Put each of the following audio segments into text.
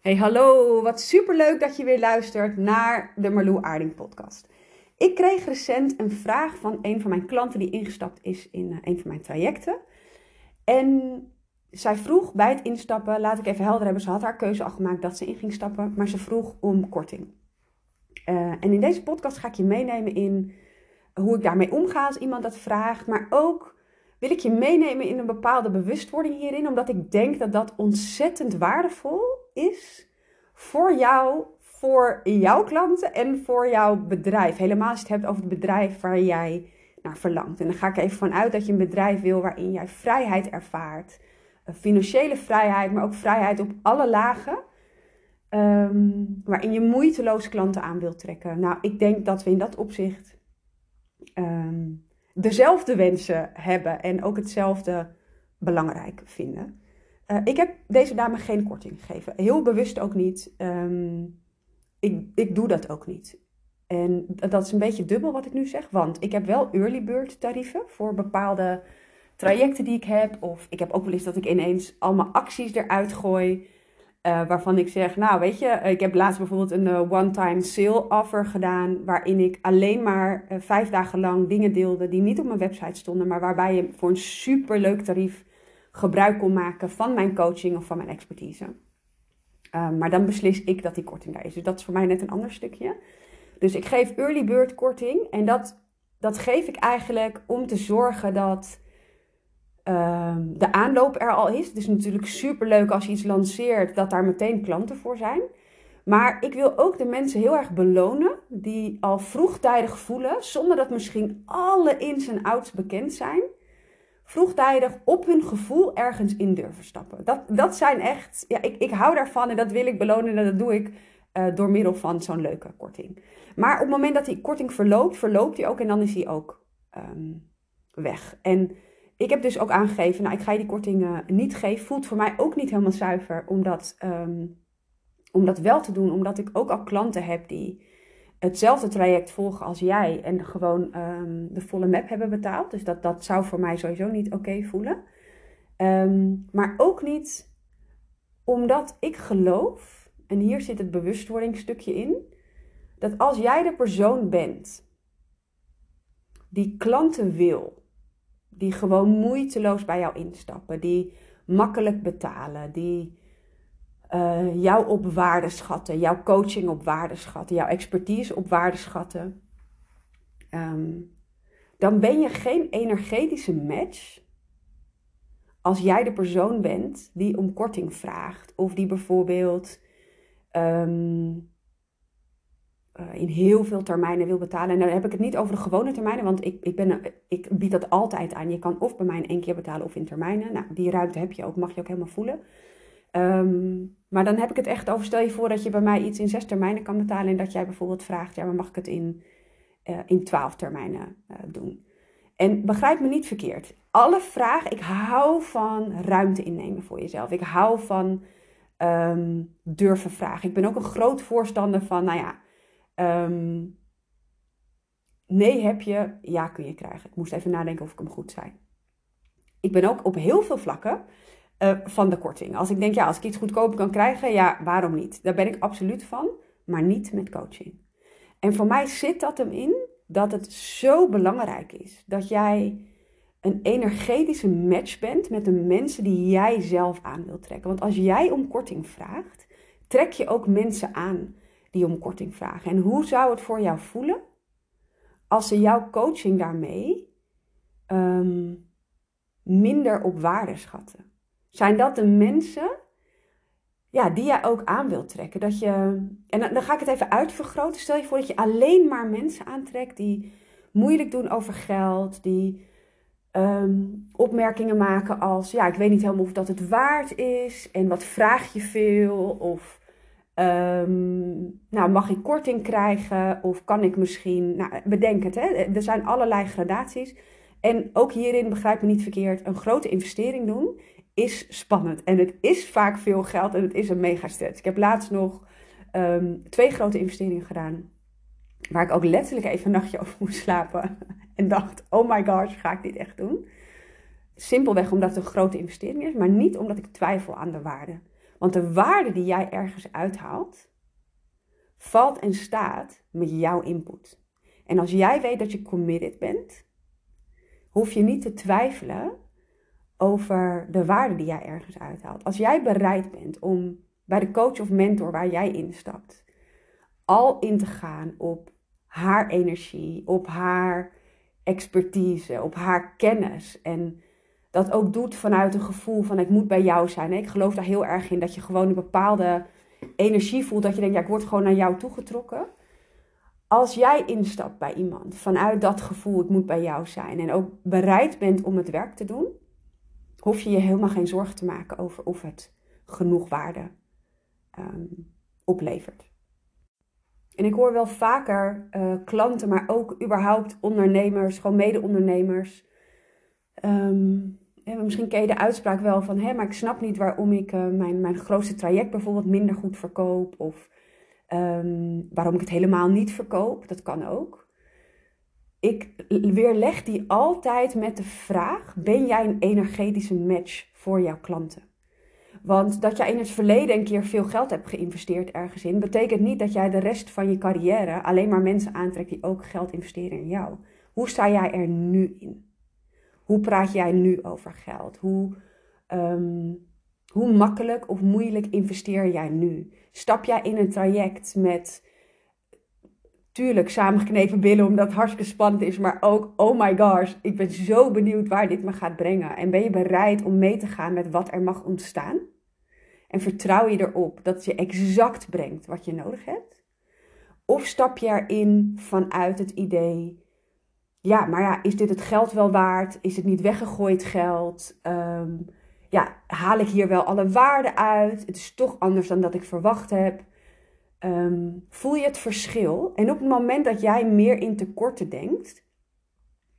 Hey, hallo. Wat superleuk dat je weer luistert naar de Marlou Aarding podcast. Ik kreeg recent een vraag van een van mijn klanten die ingestapt is in uh, een van mijn trajecten. En zij vroeg bij het instappen, laat ik even helder hebben, ze had haar keuze al gemaakt dat ze in ging stappen, maar ze vroeg om korting. Uh, en in deze podcast ga ik je meenemen in hoe ik daarmee omga als iemand dat vraagt, maar ook wil ik je meenemen in een bepaalde bewustwording hierin, omdat ik denk dat dat ontzettend waardevol is voor jou, voor jouw klanten en voor jouw bedrijf. Helemaal als je het hebt over het bedrijf waar jij naar verlangt. En dan ga ik even vanuit dat je een bedrijf wil waarin jij vrijheid ervaart. Financiële vrijheid, maar ook vrijheid op alle lagen. Um, waarin je moeiteloos klanten aan wilt trekken. Nou, ik denk dat we in dat opzicht um, dezelfde wensen hebben en ook hetzelfde belangrijk vinden. Uh, ik heb deze dame geen korting gegeven. Heel bewust ook niet. Um, ik, ik doe dat ook niet. En dat is een beetje dubbel wat ik nu zeg. Want ik heb wel early bird tarieven voor bepaalde trajecten die ik heb. Of ik heb ook wel eens dat ik ineens allemaal acties eruit gooi. Uh, waarvan ik zeg, nou weet je, ik heb laatst bijvoorbeeld een uh, one-time sale offer gedaan. Waarin ik alleen maar vijf dagen lang dingen deelde die niet op mijn website stonden. Maar waarbij je voor een superleuk tarief gebruik kon maken van mijn coaching of van mijn expertise. maar dan beslis ik dat die korting daar is. Dus dat is voor mij net een ander stukje. Dus ik geef early bird korting. En dat, dat geef ik eigenlijk om te zorgen dat Ehm, de aanloop er al is. Het is natuurlijk super leuk als je iets lanceert, dat daar meteen klanten voor zijn. Maar ik wil ook de mensen heel erg belonen die al vroegtijdig voelen, zonder dat misschien alle ins en outs bekend zijn, vroegtijdig op hun gevoel ergens in durven stappen. Dat, dat zijn echt, ja, ik, ik hou daarvan en dat wil ik belonen en dat doe ik uh, door middel van zo'n leuke korting. Maar op het moment dat die korting verloopt, verloopt die ook en dan is die ook um, weg. En ik heb dus ook aangegeven, nou ik ga je die korting niet geven. Voelt voor mij ook niet helemaal zuiver om dat, um, om dat wel te doen. Omdat ik ook al klanten heb die hetzelfde traject volgen als jij. En gewoon um, de volle map hebben betaald. Dus dat, dat zou voor mij sowieso niet oké voelen. Um, maar ook niet omdat ik geloof, en hier zit het bewustwordingsstukje in. Dat als jij de persoon bent die klanten wil die gewoon moeiteloos bij jou instappen, die makkelijk betalen, die uh, jou op waarde schatten, jouw coaching op waarde schatten, jouw expertise op waarde schatten, um, dan ben je geen energetische match als jij de persoon bent die om korting vraagt. Of die bijvoorbeeld uh, in heel veel termijnen wil betalen. En dan heb ik het niet over de gewone termijnen, want ik, ik, ben, ik bied dat altijd aan. Je kan of bij mij in één keer betalen of in termijnen. Nou, die ruimte heb je ook, mag je ook helemaal voelen. Um, maar dan heb ik het echt over, stel je voor dat je bij mij iets in zes termijnen kan betalen en dat jij bijvoorbeeld vraagt, ja, maar mag ik het in, uh, in twaalf termijnen uh, doen? En begrijp me niet verkeerd. Alle vragen, ik hou van ruimte innemen voor jezelf. Ik hou van um, durven vragen. Ik ben ook een groot voorstander van, nou ja, Um, nee heb je, ja kun je krijgen. Ik moest even nadenken of ik hem goed zei. Ik ben ook op heel veel vlakken uh, van de korting. Als ik denk, ja, als ik iets goedkoper kan krijgen, ja, waarom niet? Daar ben ik absoluut van, maar niet met coaching. En voor mij zit dat hem in dat het zo belangrijk is dat jij een energetische match bent met de mensen die jij zelf aan wilt trekken. Want als jij om korting vraagt, trek je ook mensen aan die om korting vragen. En hoe zou het voor jou voelen als ze jouw coaching daarmee um, minder op waarde schatten? Zijn dat de mensen ja, die jij ook aan wilt trekken? Dat je, en dan, ga ik het even uitvergroten. Stel je voor dat je alleen maar mensen aantrekt die moeilijk doen over geld, die um, opmerkingen maken als: ja, ik weet niet helemaal of dat het waard is en wat vraag je veel of Um, nou, mag ik korting krijgen of kan ik misschien, nou, bedenk het, hè? er zijn allerlei gradaties. En ook hierin, begrijp me niet verkeerd, een grote investering doen is spannend. En het is vaak veel geld en het is een mega stretch. Ik heb laatst nog um, twee grote investeringen gedaan, waar ik ook letterlijk even een nachtje over moest slapen. En dacht, oh my gosh, ga ik dit echt doen? Simpelweg omdat het een grote investering is, maar niet omdat ik twijfel aan de waarde. Want de waarde die jij ergens uithaalt, valt en staat met jouw input. En als jij weet dat je committed bent, hoef je niet te twijfelen over de waarde die jij ergens uithaalt. Als jij bereid bent om bij de coach of mentor waar jij instapt, al in te gaan op haar energie, op haar expertise, op haar kennis. En dat ook doet vanuit een gevoel van ik moet bij jou zijn. Ik geloof daar heel erg in dat je gewoon een bepaalde energie voelt. Dat je denkt, ja, ik word gewoon naar jou toegetrokken. Als jij instapt bij iemand vanuit dat gevoel, ik moet bij jou zijn. En ook bereid bent om het werk te doen. Hoef je je helemaal geen zorgen te maken over of het genoeg waarde ehm, oplevert. En ik hoor wel vaker uh, klanten, maar ook überhaupt ondernemers, gewoon mede-ondernemers. Um, misschien ken je de uitspraak wel van, hé, maar ik snap niet waarom ik uh, mijn, mijn grootste traject bijvoorbeeld minder goed verkoop. Of um, waarom ik het helemaal niet verkoop. Dat kan ook. Ik weerleg die altijd met de vraag: ben jij een energetische match voor jouw klanten? Want dat jij in het verleden een keer veel geld hebt geïnvesteerd ergens in, betekent niet dat jij de rest van je carrière alleen maar mensen aantrekt die ook geld investeren in jou. Hoe sta jij er nu in? Hoe praat jij nu over geld? Hoe, um, hoe makkelijk of moeilijk investeer jij nu? Stap jij in een traject met, tuurlijk, samengeknepen billen omdat het hartstikke spannend is, maar ook, oh my gosh, ik ben zo benieuwd waar dit me gaat brengen. En ben je bereid om mee te gaan met wat er mag ontstaan? En vertrouw je erop dat je exact brengt wat je nodig hebt? Of stap je erin vanuit het idee, ja, maar ja, is dit het geld wel waard? Is het niet weggegooid geld? Ehm, ja, haal ik hier wel alle waarde uit? Het is toch anders dan dat ik verwacht heb. Ehm, voel je het verschil? En op het moment dat jij meer in tekorten denkt,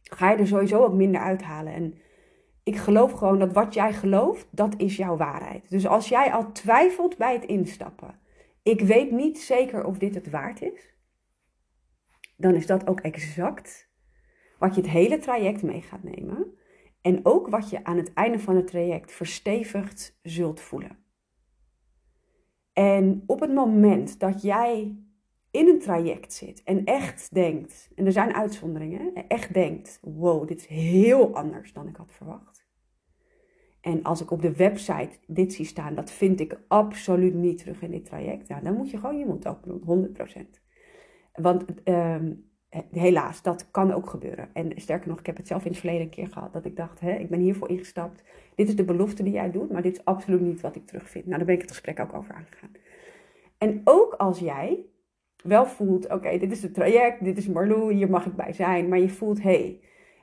ga je er sowieso ook minder uithalen. En ik geloof gewoon dat wat jij gelooft, dat is jouw waarheid. Dus als jij al twijfelt bij het instappen, ik weet niet zeker of dit het waard is, dan is dat ook exact wat je het hele traject mee gaat nemen. En ook wat je aan het einde van het traject verstevigd zult voelen. En op het moment dat jij in een traject zit en echt denkt, en er zijn uitzonderingen, echt denkt: wow, dit is heel anders dan ik had verwacht. En als ik op de website dit zie staan, dat vind ik absoluut niet terug in dit traject. Ja, dan moet je gewoon je mond open doen, 100%. Want ehm, helaas, dat kan ook gebeuren. En sterker nog, ik heb het zelf in het verleden een keer gehad. Dat ik dacht, hè, ik ben hiervoor ingestapt. Dit is de belofte die jij doet, maar dit is absoluut niet wat ik terugvind. Nou, daar ben ik het gesprek ook over aangegaan. En ook als jij wel voelt, oké, dit is het traject, dit is Marlou, hier mag ik bij zijn. Maar je voelt, hé, hey,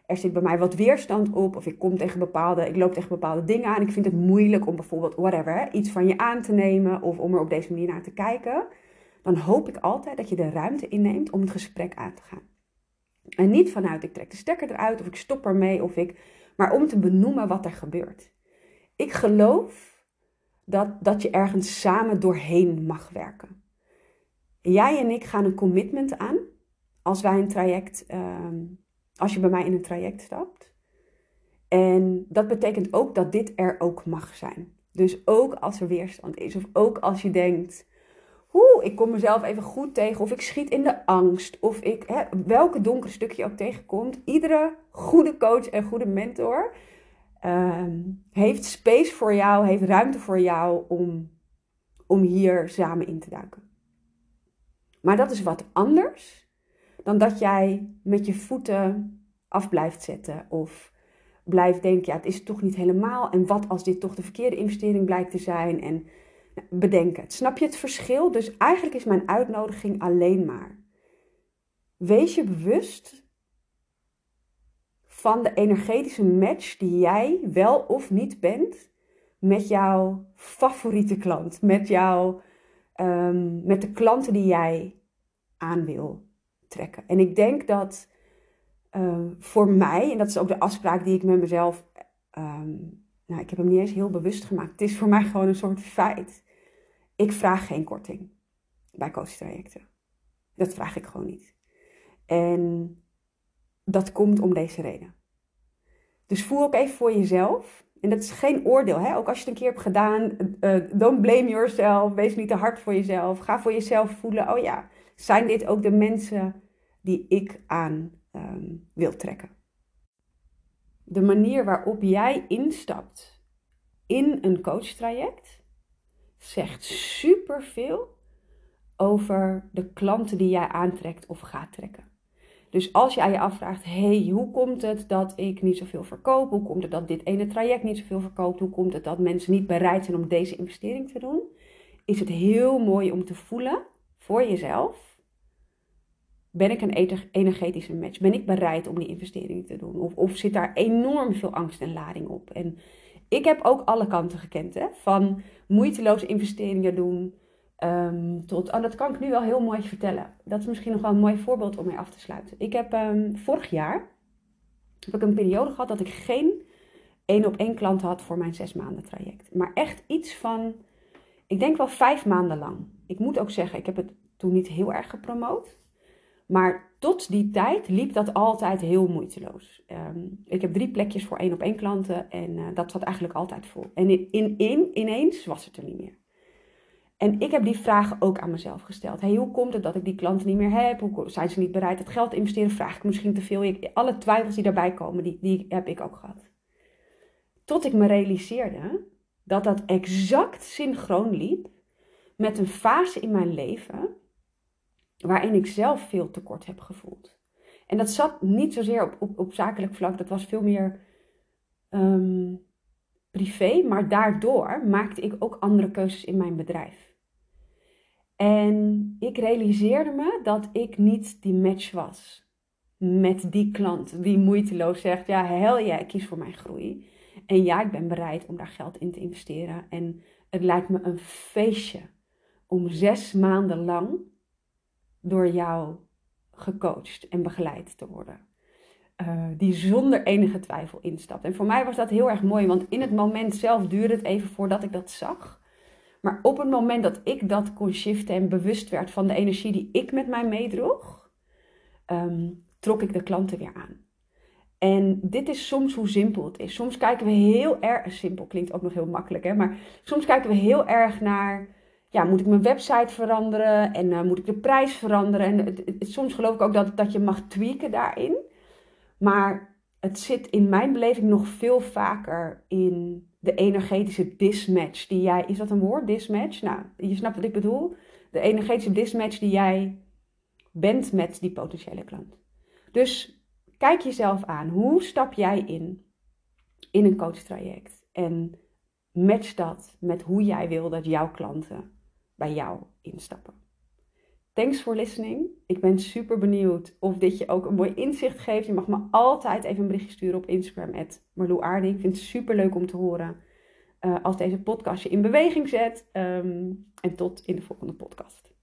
er zit bij mij wat weerstand op. Of ik kom tegen bepaalde, ik loop tegen bepaalde dingen aan. Ik vind het moeilijk om bijvoorbeeld, whatever, iets van je aan te nemen. Of om er op deze manier naar te kijken dan hoop ik altijd dat je de ruimte inneemt om het gesprek aan te gaan. En niet vanuit ik trek de stekker eruit of ik stop ermee of ik, maar om te benoemen wat er gebeurt. Ik geloof dat, dat je ergens samen doorheen mag werken. Jij en ik gaan een commitment aan als wij een traject, ehm, als je bij mij in een traject stapt. En dat betekent ook dat dit er ook mag zijn. Dus ook als er weerstand is, of ook als je denkt: Oeh, ik kom mezelf even goed tegen. Of ik schiet in de angst. Of ik, hè, welke donkere stukje ook tegenkomt. Iedere goede coach en goede mentor ehm, heeft space voor jou, heeft ruimte voor jou om, om hier samen in te duiken. Maar dat is wat anders dan dat jij met je voeten af blijft zetten. Of blijft denken, ja, het is toch niet helemaal. En wat als dit toch de verkeerde investering blijkt te zijn? En bedenken. Snap je het verschil? Dus eigenlijk is mijn uitnodiging alleen maar. Wees je bewust van de energetische match die jij wel of niet bent met jouw favoriete klant. Met, jouw, um, met de klanten die jij aan wil trekken. En ik denk dat um, voor mij, en dat is ook de afspraak die ik met mezelf. Um, nou, ik heb hem niet eens heel bewust gemaakt. Het is voor mij gewoon een soort feit. Ik vraag geen korting bij coachtrajecten. Dat vraag ik gewoon niet. En dat komt om deze reden. Dus voel ook even voor jezelf. En dat is geen oordeel, hè? ook als je het een keer hebt gedaan. Uh, don't blame yourself. Wees niet te hard voor jezelf. Ga voor jezelf voelen. Oh ja, zijn dit ook de mensen die ik aan ehm, wil trekken? De manier waarop jij instapt in een coachtraject zegt superveel over de klanten die jij aantrekt of gaat trekken. Dus als jij je afvraagt, hey, hoe komt het dat ik niet zoveel verkoop? Hoe komt het dat dit ene traject niet zoveel verkoopt? Hoe komt het dat mensen niet bereid zijn om deze investering te doen? Is het heel mooi om te voelen voor jezelf. Ben ik een energetische match? Ben ik bereid om die investering te doen? Of, of zit daar enorm veel angst en lading op? En ik heb ook alle kanten gekend, hè? van moeiteloze investeringen doen Um, tot, oh, dat kan ik nu wel heel mooi vertellen. Dat is misschien nog wel een mooi voorbeeld om mee af te sluiten. Ik heb um, vorig jaar heb ik een periode gehad dat ik geen één op één klant had voor mijn zes maanden traject. Maar echt iets van, ik denk wel vijf maanden lang. Ik moet ook zeggen, ik heb het toen niet heel erg gepromoot. Maar tot die tijd liep dat altijd heel moeiteloos. Um, ik heb drie plekjes voor één op één klanten en uh, dat zat eigenlijk altijd vol. En in, in, in, ineens was het er niet meer. En ik heb die vragen ook aan mezelf gesteld. Hey, hoe komt het dat ik die klanten niet meer heb? Hoe zijn ze niet bereid het geld te investeren? Vraag ik misschien te veel? Ik, alle twijfels die daarbij komen, die, die heb ik ook gehad. Tot ik me realiseerde dat dat exact synchroon liep met een fase in mijn leven waarin ik zelf veel tekort heb gevoeld. En dat zat niet zozeer op, op, op zakelijk vlak, dat was veel meer ehm, privé, maar daardoor maakte ik ook andere keuzes in mijn bedrijf. En ik realiseerde me dat ik niet die match was met die klant die moeiteloos zegt: Ja, hel ja, ik kies voor mijn groei. En ja, ik ben bereid om daar geld in te investeren. En het lijkt me een feestje om zes maanden lang door jou gecoacht en begeleid te worden. Uh, die zonder enige twijfel instapt. En voor mij was dat heel erg mooi, want in het moment zelf duurde het even voordat ik dat zag. Maar op het moment dat ik dat kon shiften en bewust werd van de energie die ik met mij meedroeg, ehm, trok ik de klanten weer aan. En dit is soms hoe simpel het is. Soms kijken we heel erg, simpel klinkt ook nog heel makkelijk, hè? maar soms kijken we heel erg naar, ja, moet ik mijn website veranderen en uh, moet ik de prijs veranderen? En soms geloof ik ook dat, dat je mag tweaken daarin. Maar het zit in mijn beleving nog veel vaker in de energetische dismatch die jij. Is dat een woord? Dismatch? Nou, je snapt wat ik bedoel. De energetische dismatch die jij bent met die potentiële klant. Dus kijk jezelf aan. Hoe stap jij in in een coachtraject? En match dat met hoe jij wil dat jouw klanten bij jou instappen. Thanks for listening. Ik ben super benieuwd of dit je ook een mooi inzicht geeft. Je mag me altijd even een berichtje sturen op Instagram, Marlou Aarding. Ik vind het super leuk om te horen uh, als deze podcast je in beweging zet. Um, en tot in de volgende podcast.